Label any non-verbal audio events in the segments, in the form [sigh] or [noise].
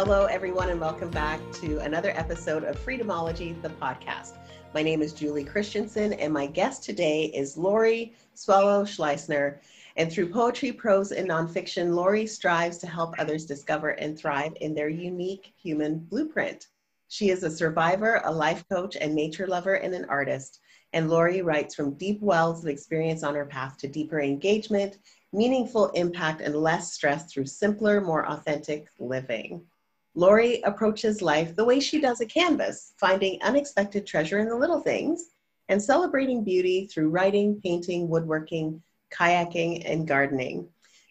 Hello, everyone, and welcome back to another episode of Freedomology, the podcast. My name is Julie Christensen, and my guest today is Laurie Soileau Schlisner. And through poetry, prose, and nonfiction, Laurie strives to help others discover and thrive in their unique human blueprint. She is a survivor, a life coach, and nature lover, and an artist. And Laurie writes from deep wells of experience on her path to deeper engagement, meaningful impact, and less stress through simpler, more authentic living. Laurie approaches life the way she does a canvas, finding unexpected treasure in the little things and celebrating beauty through writing, painting, woodworking, kayaking, and gardening.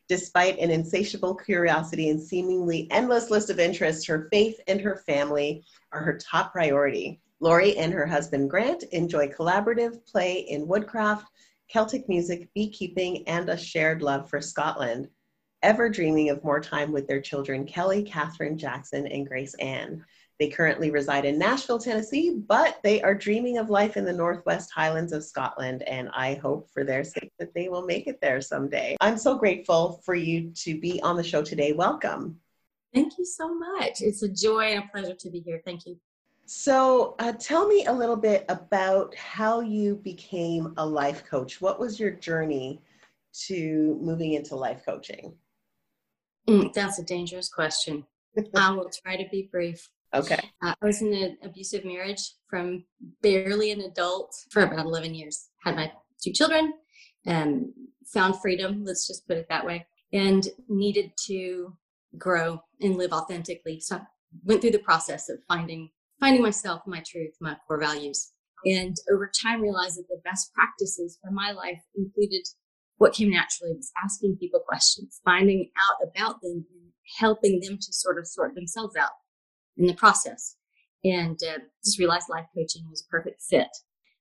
Despite an insatiable curiosity and seemingly endless list of interests, her faith and her family are her top priority. Laurie and her husband Grant enjoy collaborative play in woodcraft, Celtic music, beekeeping, and a shared love for Scotland, ever dreaming of more time with their children Kelli, Katherine, Jackson, and Graceann. They currently reside in Nashville, Tennessee, but they are dreaming of life in the Northwest Highlands of Scotland, and I hope for their sake that they will make it there someday. I'm so grateful for you to be on the show today. Welcome. Thank you so much. It's a joy and a pleasure to be here. Thank you. So, uh, tell me a little bit about how you became a life coach. What was your journey to moving into life coaching? Mm, that's a dangerous question. [laughs] I will try to be brief. Okay. Uh, I was in an abusive marriage from barely an adult for about 11 years. Had my two children, and found freedom, let's just put it that way, and needed to grow and live authentically. So I went through the process of finding finding myself, my truth, my core values. And over time realized that the best practices for my life included what came naturally was asking people questions, finding out about them and helping them to sort of sort themselves out in the process. And uh, just realized life coaching was a perfect fit.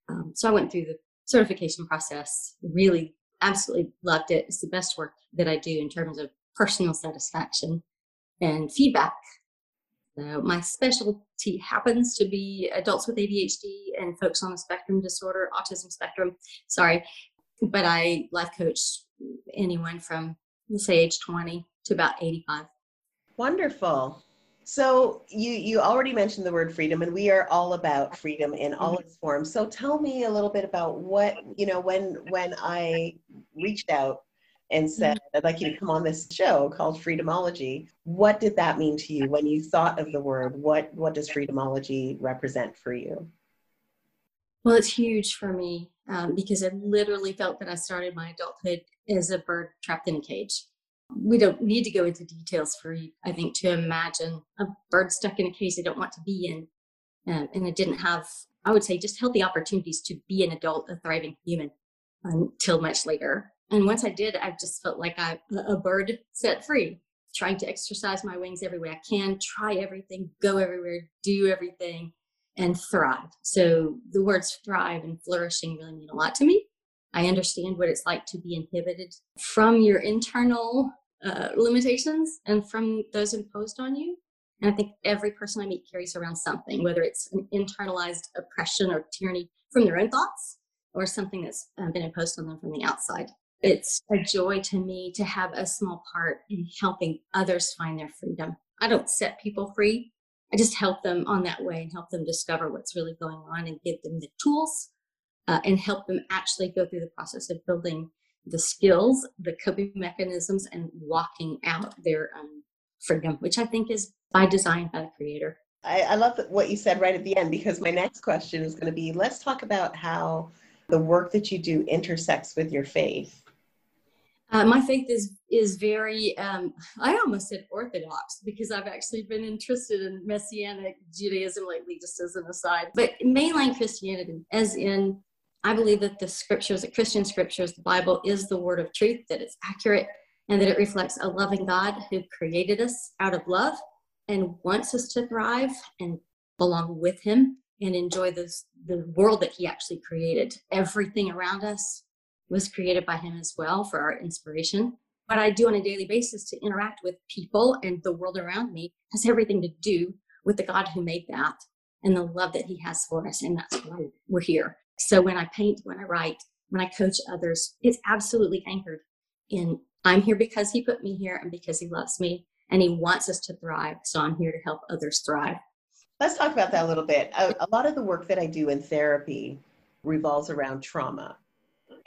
Um, so I went through the certification process, really absolutely loved it. It's the best work that I do in terms of personal satisfaction and feedback. So my specialty happens to be adults with ADHD and folks on the spectrum disorder, autism spectrum. Sorry, but I life coach anyone from let's say age 20 to about 85. Wonderful. So you you already mentioned the word freedom, and we are all about freedom in all mm-hmm. its forms. So tell me a little bit about what you know when when I reached out and said mm-hmm. I'd like you to come on this show called Freedomology. What did that mean to you when you thought of the word? What what does freedomology represent for you? Well, it's huge for me um, because I literally felt that I started my adulthood as a bird trapped in a cage we don't need to go into details for you, I think, to imagine a bird stuck in a cage they don't want to be in. Um, and I didn't have, I would say, just healthy opportunities to be an adult, a thriving human until much later. And once I did, I just felt like I, a bird set free, trying to exercise my wings every way I can, try everything, go everywhere, do everything, and thrive. So the words thrive and flourishing really mean a lot to me. I understand what it's like to be inhibited from your internal uh, limitations and from those imposed on you. And I think every person I meet carries around something, whether it's an internalized oppression or tyranny from their own thoughts or something that's been imposed on them from the outside. It's a joy to me to have a small part in helping others find their freedom. I don't set people free. I just help them on that way and help them discover what's really going on and give them the tools uh, and help them actually go through the process of building the skills, the coping mechanisms, and walking out their um, freedom, which I think is by design by the creator. I, I love what you said right at the end because my next question is going to be let's talk about how the work that you do intersects with your faith. Uh, my faith is is very um, I almost said orthodox because I've actually been interested in messianic Judaism lately, just as an aside. But mainline Christianity, as in I believe that the scriptures, the Christian scriptures, the Bible is the word of truth, that it's accurate, and that it reflects a loving God who created us out of love and wants us to thrive and belong with Him and enjoy this, the world that He actually created. Everything around us was created by Him as well for our inspiration. What I do on a daily basis to interact with people and the world around me has everything to do with the God who made that and the love that He has for us. And that's why we're here. So when I paint, when I write, when I coach others, it's absolutely anchored in I'm here because he put me here and because he loves me. and He wants us to thrive. So I'm here to help others thrive. Let's talk about that a little bit. A, a lot of the work that I do in therapy revolves around trauma.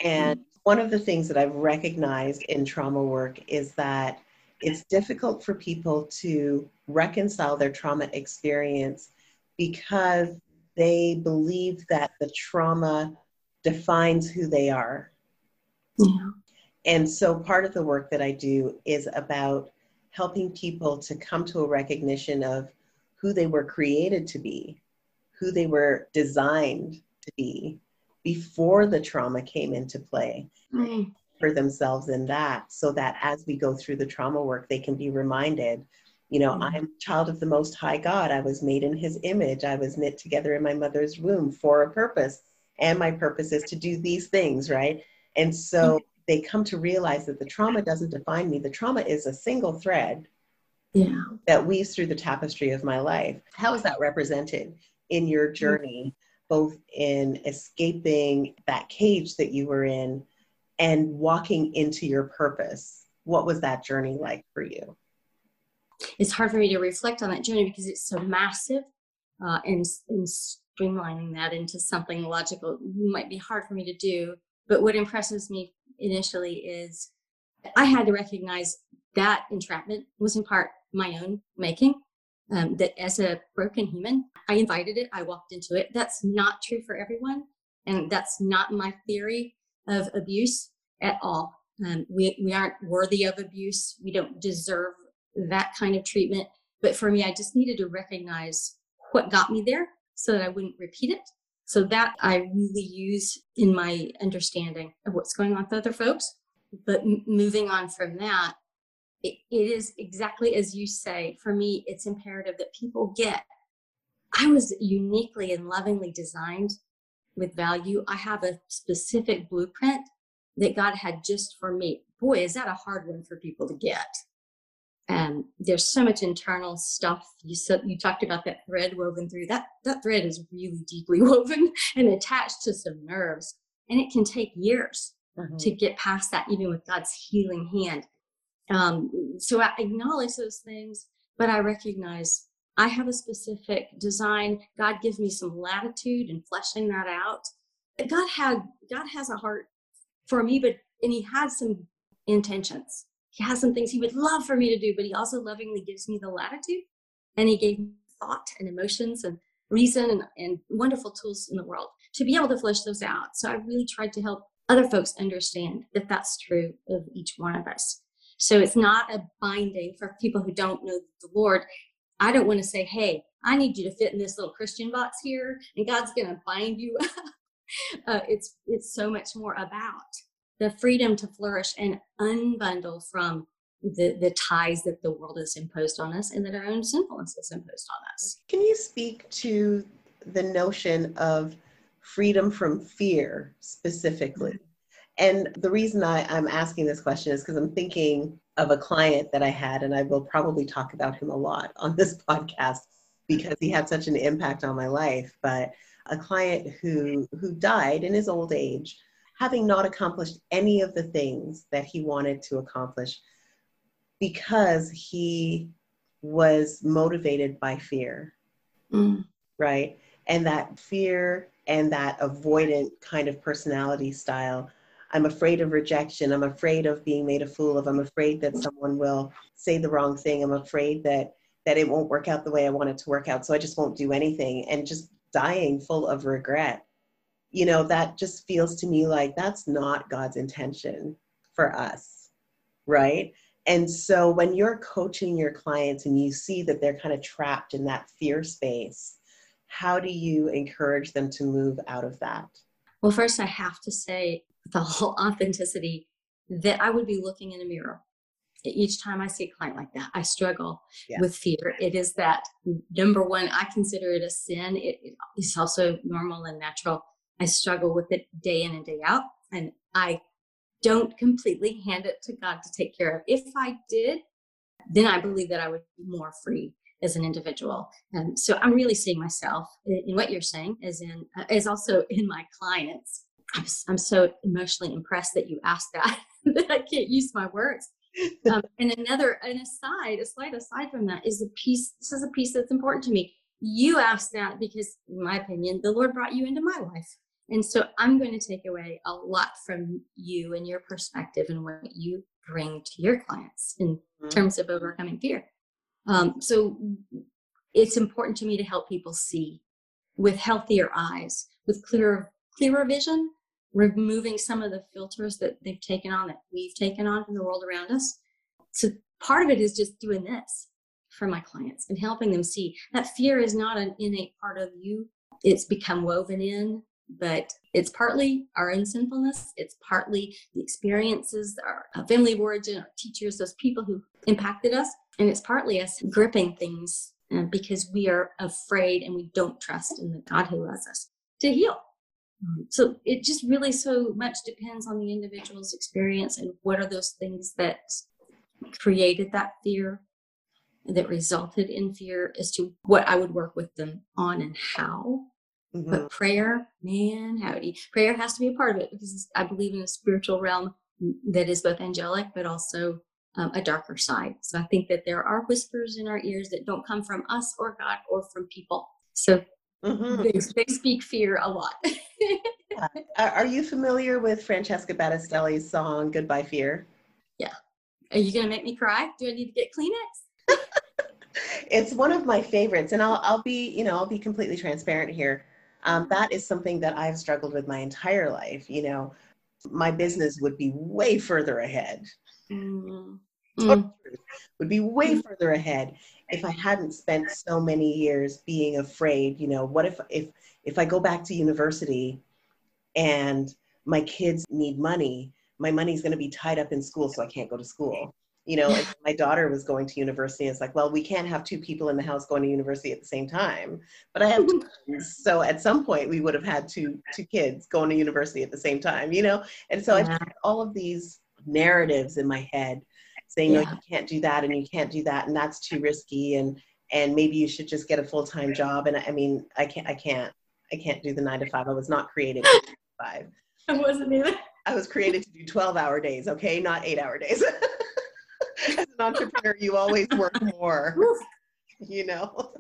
And one of the things that I've recognized in trauma work is that it's difficult for people to reconcile their trauma experience because they believe that the trauma defines who they are. Yeah. And so part of the work that I do is about helping people to come to a recognition of who they were created to be, who they were designed to be before the trauma came into play. Mm. For themselves in that, so that as we go through the trauma work, they can be reminded you know, mm-hmm. I'm a child of the most high God. I was made in his image. I was knit together in my mother's womb for a purpose. And my purpose is to do these things, right? And so mm-hmm. they come to realize that the trauma doesn't define me. The trauma is a single thread yeah. that weaves through the tapestry of my life. How is that represented in your mm-hmm. journey, both in escaping that cage that you were in and walking into your purpose? What was that journey like for you? it's hard for me to reflect on that journey because it's so massive uh, and, and streamlining that into something logical might be hard for me to do but what impresses me initially is i had to recognize that entrapment was in part my own making um, that as a broken human i invited it i walked into it that's not true for everyone and that's not my theory of abuse at all um, we, we aren't worthy of abuse we don't deserve that kind of treatment. But for me, I just needed to recognize what got me there so that I wouldn't repeat it. So that I really use in my understanding of what's going on with other folks. But m- moving on from that, it, it is exactly as you say. For me, it's imperative that people get I was uniquely and lovingly designed with value. I have a specific blueprint that God had just for me. Boy, is that a hard one for people to get and there's so much internal stuff you said you talked about that thread woven through that that thread is really deeply [laughs] woven and attached to some nerves and it can take years mm-hmm. to get past that even with god's healing hand um, so i acknowledge those things but i recognize i have a specific design god gives me some latitude in fleshing that out god had god has a heart for me but and he had some intentions he has some things he would love for me to do, but he also lovingly gives me the latitude and he gave me thought and emotions and reason and, and wonderful tools in the world to be able to flesh those out. So I really tried to help other folks understand that that's true of each one of us. So it's not a binding for people who don't know the Lord. I don't want to say, hey, I need you to fit in this little Christian box here, and God's going to bind you. [laughs] uh, it's it's so much more about the freedom to flourish and unbundle from the, the ties that the world has imposed on us and that our own sinfulness has imposed on us. Can you speak to the notion of freedom from fear specifically? And the reason I, I'm asking this question is because I'm thinking of a client that I had, and I will probably talk about him a lot on this [laughs] podcast because he had such an impact on my life. But a client who who died in his old age having not accomplished any of the things that he wanted to accomplish because he was motivated by fear. Mm. Right. And that fear and that avoidant kind of personality style. I'm afraid of rejection. I'm afraid of being made a fool of. I'm afraid that someone will say the wrong thing. I'm afraid that that it won't work out the way I want it to work out. So I just won't do anything and just dying full of regret you know, that just feels to me like that's not God's intention for us, right? And so when you're coaching your clients and you see that they're kind of trapped in that fear space, how do you encourage them to move out of that? Well, first, I have to say, with whole [laughs] authenticity, that I would be looking in a mirror each time I see a client like that, I struggle yeah. with fear. It is that number one, I consider it a sin. It, it's also normal and natural I struggle with it day in and day out. And I don't completely hand it to God to take care of. If I did, then I believe that I would be more free as an individual. And so I'm really seeing myself in, what you're saying, as in, uh, as also in my clients. I'm, I'm so emotionally impressed that you asked that [laughs] that I can't use my words. um, [laughs] and another, an aside, a slight aside from that is a piece. This is a piece that's important to me. You asked that because, in my opinion, the Lord brought you into my life. And so I'm going to take away a lot from you and your perspective and what you bring to your clients in mm-hmm. terms of overcoming fear. Um, so it's important to me to help people see with healthier eyes, with clearer, clearer vision, removing some of the filters that they've taken on, that we've taken on from the world around us. So part of it is just doing this for my clients and helping them see that fear is not an innate part of you. It's become woven in, but it's partly our own sinfulness. It's partly the experiences, our family of origin, our teachers, those people who impacted us. And it's partly us gripping things uh, because we are afraid and we don't trust in the God who loves us to heal. Um, so it just really so much depends on the individual's experience and what are those things that created that fear that resulted in fear as to what I would work with them on and how. Mm-hmm. But prayer, man, howdy. Prayer has to be a part of it because I believe in a spiritual realm that is both angelic but also um, a darker side. So I think that there are whispers in our ears that don't come from us or God or from people. So mm-hmm. they, they, speak fear a lot. [laughs] yeah. Are you familiar with Francesca Battistelli's song Goodbye Fear? Yeah. Are you going to make me cry? Do I need to get Kleenex? [laughs] it's one of my favorites and I'll, I'll be you know i'll be completely transparent here um, that is something that i've struggled with my entire life you know my business would be way further ahead mm-hmm. mm. Would be way mm. further ahead if I hadn't spent so many years being afraid. You know, what if if if I go back to university and my kids need money, my money's going to be tied up in school, so I can't go to school. You know, my daughter was going to university. It's like, well, we can't have two people in the house going to university at the same time. But I have twins, so at some point we would have had two two kids going to university at the same time. You know, and so. I had all of these narratives in my head saying yeah. no you can't do that and you can't do that and that's too risky and and maybe you should just get a full-time job. And i mean i can't i can't i can't do the nine to five. I was not created five. [laughs] I wasn't either. I was created to do 12 hour days okay? Not eight hour days. [laughs] As an entrepreneur you always work more [laughs] you know?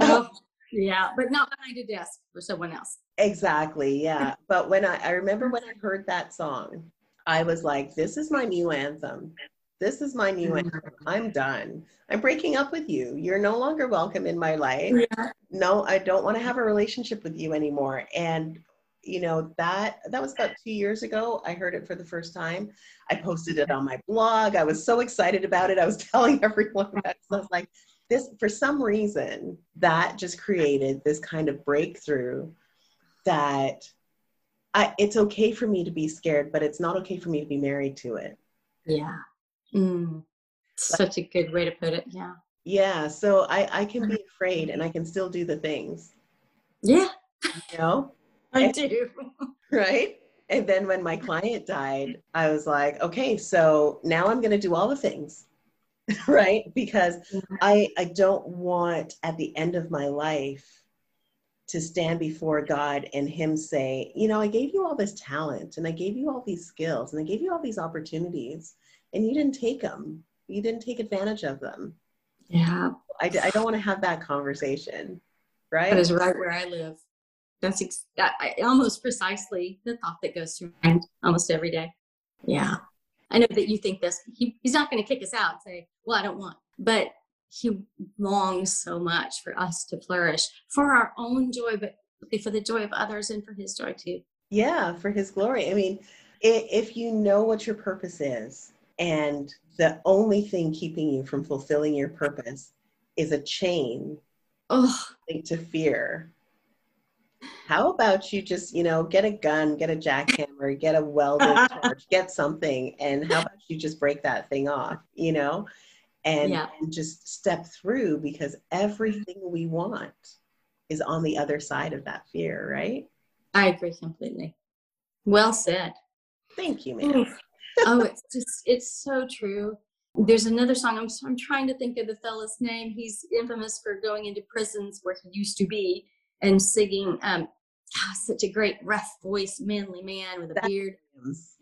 Um, yeah but not behind a desk for someone else. Exactly yeah. But when i i remember when i heard that song i was like this is my new anthem this is my new mm-hmm. I'm done. I'm breaking up with you. You're no longer welcome in my life. Yeah. No, I don't want to have a relationship with you anymore. And you know that that was about two years ago i heard it for the first time i posted it on my blog i was so excited about it i was [laughs] telling everyone about it so i was like this for some reason that just created this kind of breakthrough that I, it's okay for me to be scared but it's not okay for me to be married to it yeah Mm, such a good way to put it. Yeah. Yeah. So I, I can be afraid and I can still do the things. Yeah. You know? [laughs] I and, do. [laughs] Right. And then when my client died, I was like, okay, so now I'm going to do all the things. [laughs] right. Because mm-hmm. I, I don't want at the end of my life to stand before God and Him say, you know, I gave you all this talent and I gave you all these skills and I gave you all these opportunities and you didn't take them. You didn't take advantage of them. Yeah. I, I don't want to have that conversation. Right. That is right where I live. That's ex- I, almost precisely the thought that goes through my mind almost every day. Yeah. I know that you think this. He, he's not going to kick us out and say, well, I don't want. But he longs so much for us to flourish for our own joy, but for the joy of others and for his joy too. Yeah, for his glory. I mean, if you know what your purpose is, and the only thing keeping you from fulfilling your purpose is a chain oh. linked to fear. How about you just, you know, get a gun, get a jackhammer, get a welding [laughs] torch, get something, and how about you just break that thing off, you know, and, yeah. and just step through because everything we want is on the other side of that fear, right? I agree completely. Well said. Thank you, ma'am oh, it's just it's so true. There's another song. I'm I'm trying to think of the fella's name. He's infamous for going into prisons where he used to be and singing. Um, oh, such a great rough voice, manly man with a beard.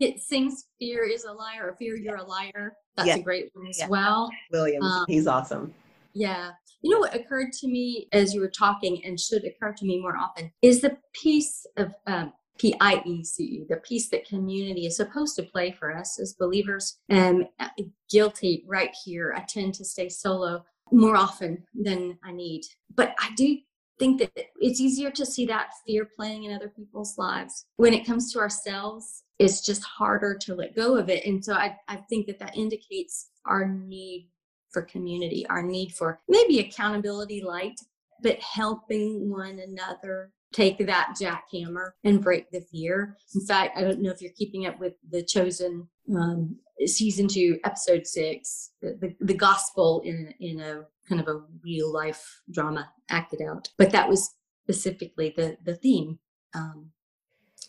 It sings "Fear is a liar" or "Fear you're a liar." That's yeah. a great one as yeah. well. Williams, um, he's awesome. Yeah. You know what occurred to me as you were talking and should occur to me more often is the piece of um, P I E C E, the piece that community is supposed to play for us as believers. And uh, guilty right here. I tend to stay solo more often than I need. But I do think that it's easier to see that fear playing in other people's lives. When it comes to ourselves, it's just harder to let go of it. And so I, I think that that indicates our need for community, our need for maybe accountability light, but helping one another take that jackhammer and break the fear. In fact, I don't know if you're keeping up with the chosen um, season two, episode six, the, the, gospel in in a kind of a real life drama acted out. But that was specifically the the theme um,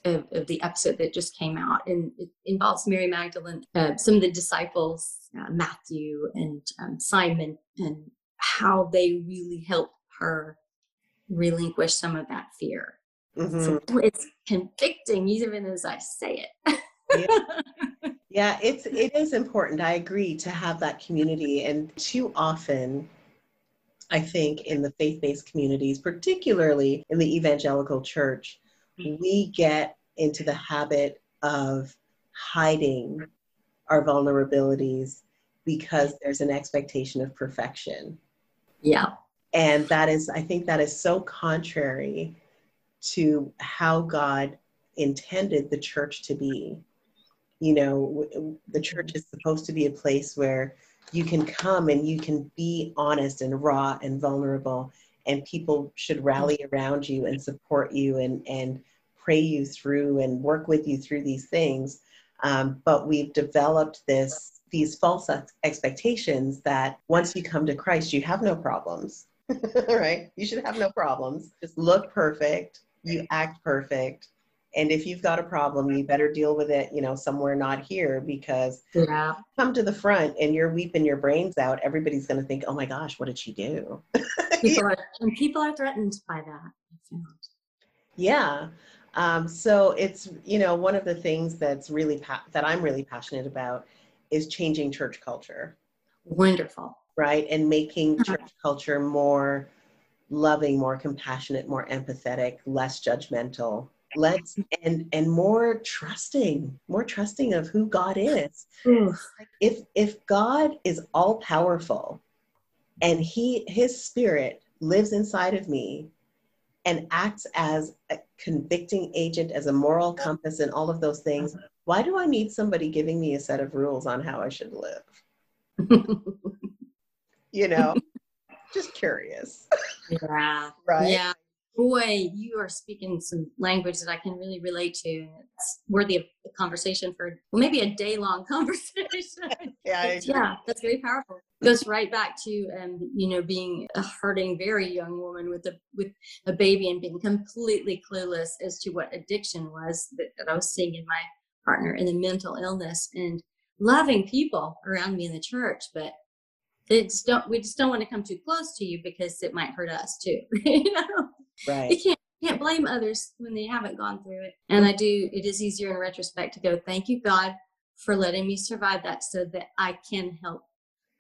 of, of, the episode that just came out, and it involves Mary Magdalene, uh, some of the disciples, uh, Matthew and um, Simon, and how they really help her relinquish some of that fear. Mm-hmm. So it's convicting, even as I say it. yeah. [laughs] yeah, it's it is important. I agree to have that community, and too often, I think in the faith-based communities, particularly in the evangelical church, we get into the habit of hiding our vulnerabilities because there's an expectation of perfection. Yeah. And that is, I think that is so contrary to how God intended the church to be. You know, the church is supposed to be a place where you can come and you can be honest and raw and vulnerable, and people should rally around you and support you and, and pray you through and work with you through these things. Um, but we've developed this these false expectations that once you come to Christ, you have no problems. [laughs] right? You should have no problems. Just look perfect. You act perfect. And if you've got a problem, you better deal with it, you know, somewhere not here because yeah. come to the front and you're weeping your brains out, everybody's going to think, oh my gosh, what did she do? [laughs] people are, and people are threatened by that. Yeah. Um, so it's, you know, one of the things that's really, pa- that I'm really passionate about is changing church culture. Wonderful right? And making uh-huh. church culture more loving, more compassionate, more empathetic, less judgmental. Let's and and more trusting, more trusting of who God is. If if God is all powerful and he his spirit lives inside of me and acts as a convicting agent, as a moral compass, and all of those things, uh-huh. why do I need somebody giving me a set of rules on how I should live? [laughs] you know, [laughs] just curious. Yeah. [laughs] right. Yeah. Boy, you are speaking some language that I can really relate to. It's worthy of a conversation for well, maybe a day long [laughs] conversation. yeah, yeah, that's very powerful. Goes right back to um, you know, being a hurting, very young woman with a with a baby and being completely clueless as to what addiction was that, that I was seeing in my partner and the mental illness and loving people around me in the church, but it's don't we just don't want to come too close to you because it might hurt us too [laughs] you know? Right. You can't can't blame others when they haven't gone through it. And i do it is easier in retrospect to go thank you god for letting me survive that so that i can help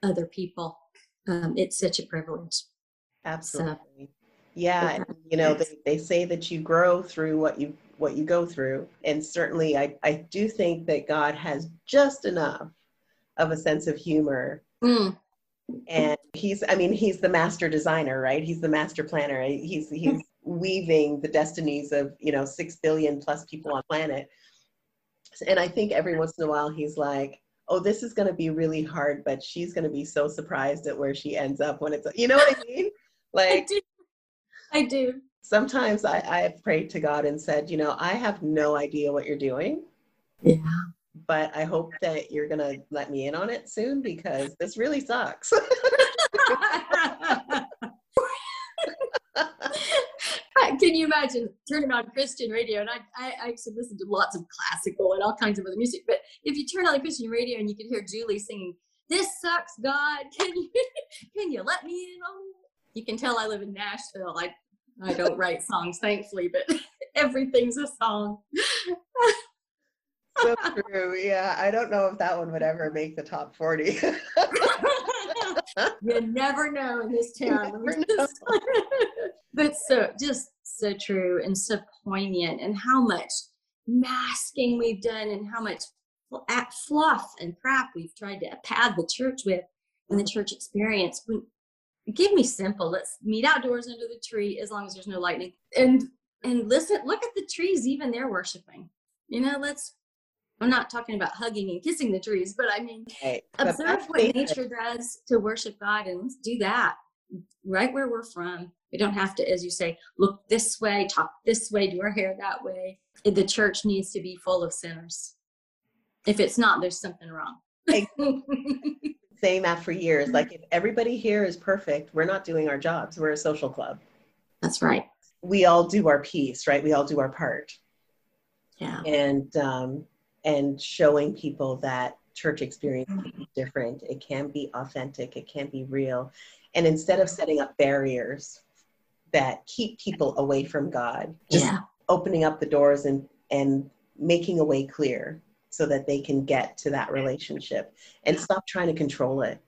other people. Um, it's such a privilege. Absolutely. So, yeah you know they, they say that you grow through what you what you go through and certainly i i do think that god has just enough of a sense of humor mm and he's i mean he's the master designer right? He's the master planner. He's hmm. he's weaving the destinies of you know 6 billion plus people on planet. And i think every once in a while he's like oh this is going to be really hard but she's going to be so surprised at where she ends up when it's you know what i mean? [laughs] Like i do, I do. sometimes I, I have prayed to god and said you know i have no idea what you're doing. Yeah but I hope that you're going to let me in on it soon because this really sucks. [laughs] Can you imagine turning on Christian radio? And I, I, I actually listen to lots of classical and all kinds of other music. But if you turn on Christian radio and you can hear Julie singing, "This sucks, God, can you [laughs] can you let me in on it?" You can tell I live in Nashville. I I don't write songs, thankfully, but [laughs] everything's a song so true. Yeah, I don't know if that one would ever make the top 40. [laughs] you never know in this town. [laughs] but so just so true and so poignant, and how much masking we've done, and how much fluff and crap we've tried to pad the church with and the church experience. When give me simple. Let's meet outdoors under the tree as long as there's no lightning. And and listen, look at the trees, even they're worshiping. You know, let's I'm not talking about hugging and kissing the trees, but I mean right. observe what nature does to worship God and let's do that right where we're from. We don't have to, as you say, look this way, talk this way, do our hair that way. The church needs to be full of sinners. If it's not, there's something wrong. [laughs] Same after years. Like, if everybody here is perfect, we're not doing our jobs. We're a social club. That's right. We all do our piece, right? We all do our part. Yeah. And um, and showing people that church experience can be different. It can be authentic. It can be real. And instead of setting up barriers that keep people away from God, just yeah. opening up the doors and and making a way clear so that they can get to that relationship and stop trying to control it.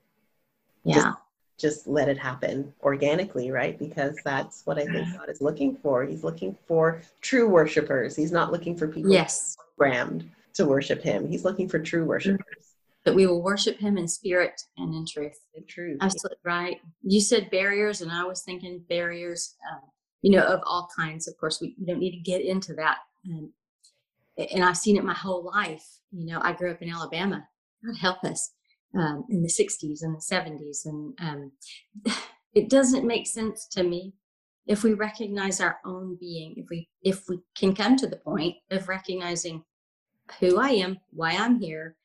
Yeah. Just, just let it happen organically, right? Because that's what I think God is looking for. He's looking for true worshipers. He's not looking for people yes. programmed to worship him. He's looking for true worshipers. That we will worship him in spirit and in truth. In truth. Absolutely right. You said barriers, and I was thinking barriers, um, you know, of all kinds. Of course, we, we don't need to get into that. Um, and I've seen it my whole life. You know, I grew up in Alabama. God help us um, in the 60s and the 70s. And um, [sighs] it doesn't make sense to me if we recognize our own being, if we if we can come to the point of recognizing who I am, why I'm here,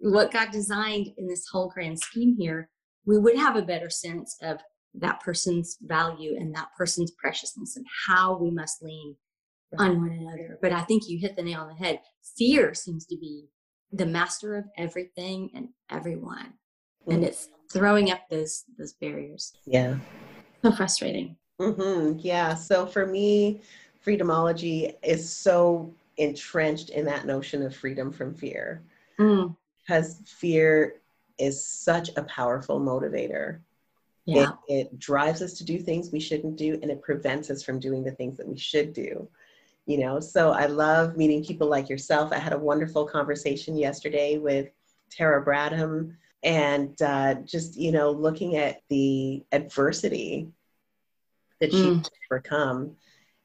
what God designed in this whole grand scheme here, we would have a better sense of that person's value and that person's preciousness and how we must lean on one another. But I think you hit the nail on the head. Fear seems to be the master of everything and everyone. And it's throwing up those those barriers. Yeah. So frustrating. Mm-hmm. Yeah. So for me, freedomology is so entrenched in that notion of freedom from fear. Mm. Because fear is such a powerful motivator. Yeah. It, it drives us to do things we shouldn't do and it prevents us from doing the things that we should do you know so i love meeting people like yourself i had a wonderful conversation yesterday with tara bradham and uh, just you know looking at the adversity that she mm. overcome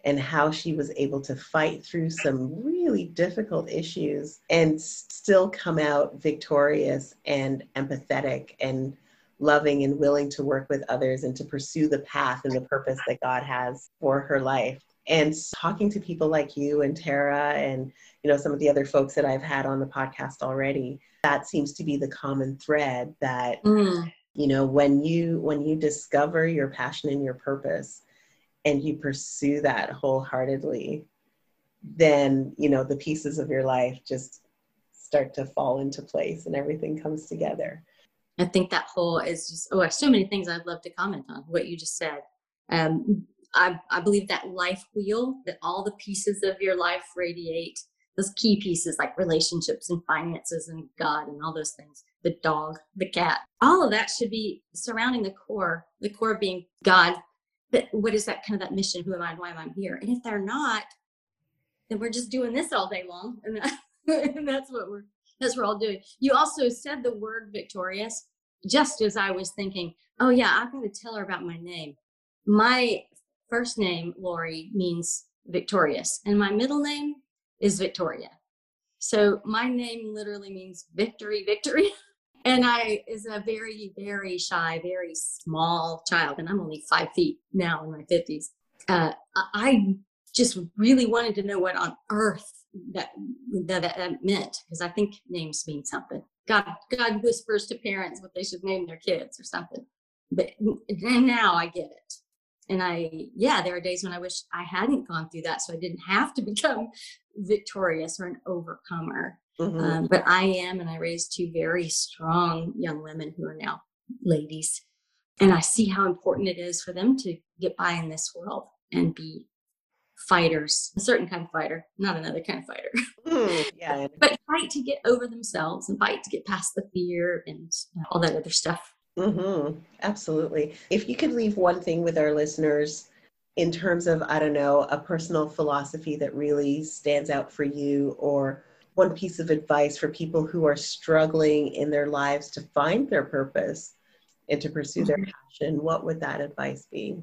and how she was able to fight through some really difficult issues and still come out victorious and empathetic and loving and willing to work with others and to pursue the path and the purpose that God has for her life and talking to people like you and Tara and you know some of the other folks that I've had on the podcast already that seems to be the common thread that mm. you know when you when you discover your passion and your purpose and you pursue that wholeheartedly then you know the pieces of your life just start to fall into place and everything comes together I think that whole is just oh so many things I'd love to comment on what you just said um, I, I believe that life wheel, that all the pieces of your life radiate those key pieces like relationships and finances and God and all those things, the dog, the cat, all of that should be surrounding the core, the core being God. But what is that kind of that mission? Who am I? Why am I here? And if they're not, then we're just doing this all day long. And, [laughs] that, and that's what we're that's what we're all doing. You also said the word victorious, just as I was thinking, oh yeah, I've got to tell her about my name. My first name, Laurie, means victorious, and my middle name is Victoria. So my name literally means victory, victory. [laughs] And I is a very, very shy, very small child, and I'm only five feet now in my 50s. Uh, I just really wanted to know what on earth that that, that meant because I think names mean something. God, God whispers to parents what they should name their kids or something. But now I get it and I, yeah, there are days when I wish I hadn't gone through that, so I didn't have to [laughs] become victorious or an overcomer. Mm-hmm. Um, but I am, and I raised two very strong young women who are now ladies, and I see how important it is for them to get by in this world and be fighters, a certain kind of fighter, not another kind of fighter. [laughs] Mm, yeah. but fight to get over themselves and fight to get past the fear and all that other stuff. Mm-hmm. Absolutely. If you could leave one thing with our listeners in terms of, I don't know, a personal philosophy that really stands out for you, or one piece of advice for people who are struggling in their lives to find their purpose and to pursue mm-hmm. their passion, what would that advice be?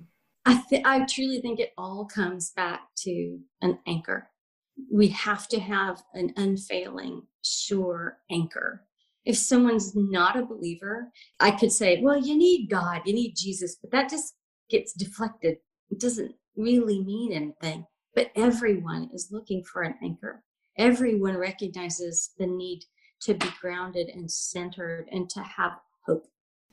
I, th- I truly think it all comes back to an anchor. We have to have an unfailing, sure anchor. If someone's not a believer, I could say, well, you need God, you need Jesus, but that just gets deflected. It doesn't really mean anything. But everyone is looking for an anchor. Everyone recognizes the need to be grounded and centered and to have hope.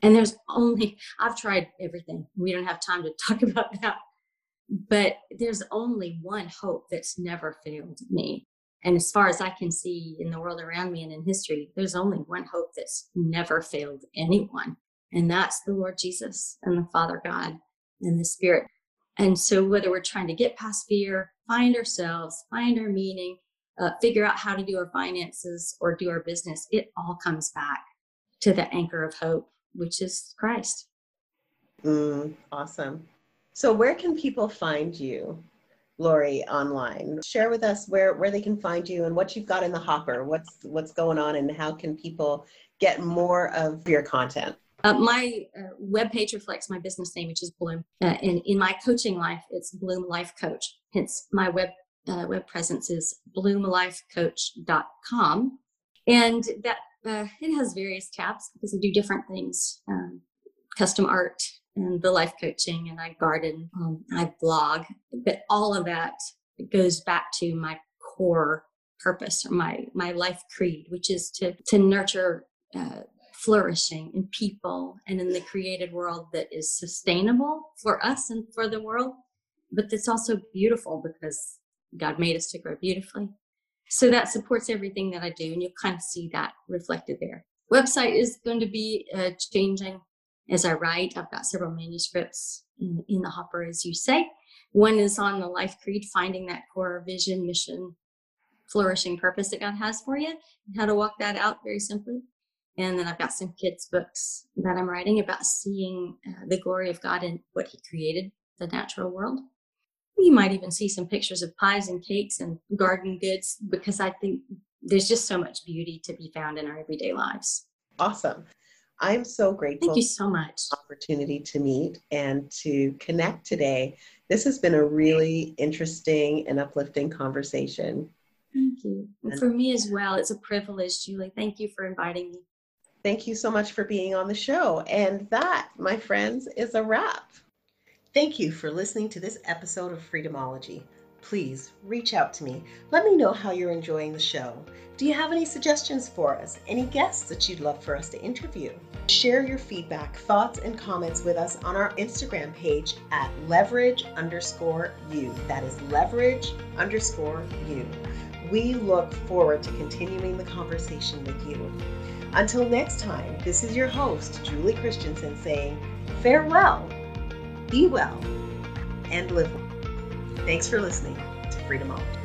And there's only, I've tried everything. We don't have time to [laughs] talk about that. But there's only one hope that's never failed me. And as far as I can see in the world around me and in history, there's only one hope that's never failed anyone. And that's the Lord Jesus and the Father God and the Spirit. And so, whether we're trying to get past fear, find ourselves, find our meaning, uh, figure out how to do our finances or do our business, it all comes back to the anchor of hope which is Christ. Mm, awesome. So, where can people find you, Laurie, online? Share with us where where they can find you and what you've got in the hopper. What's what's going on, and how can people get more of your content? Uh, my uh, webpage reflects my business name, which is Bloom. Uh, and in my coaching life, it's Bloom Life Coach. Hence, my web uh, web presence is bloomlifecoach.com. And that uh, it has various tabs because I do different things um, custom art and the life coaching, and I garden, um, I blog. But all of that goes back to my core purpose or my, my life creed, which is to, to nurture uh, flourishing in people and in the created world that is sustainable for us and for the world, but that's also beautiful because God made us to grow beautifully so that supports everything that I do, and you'll kind of see that reflected there. Website is going to be uh, changing as I write. I've got several manuscripts in, in the hopper, as you say. One is on the life creed, finding that core vision, mission, flourishing purpose that God has for you, and how to walk that out very simply. And then I've got some kids' books that I'm writing about seeing uh, the glory of God in what He created, the natural world. You might even see some pictures of pies and cakes and garden goods because I think there's just so much beauty to be found in our everyday lives. Awesome. I'm so grateful. Thank you so much. Opportunity to meet and to connect today. This has been a really interesting and uplifting conversation. Thank you. And for me as well, it's a privilege, Julie. Thank you for inviting me. Thank you so much for being on the show. And that, my friends, is a wrap. Thank you for listening to this episode of Freedomology. Please reach out to me. Let me know how you're enjoying the show. Do you have any suggestions for us? Any guests that you'd love for us to interview? Share your feedback, thoughts, and comments with us on our Instagram page at leverage underscore you. That is leverage underscore you. We look forward to continuing the conversation with you. Until next time, this is your host, Julie Christensen, saying farewell be well, and live well. Thanks for listening to Freedomology.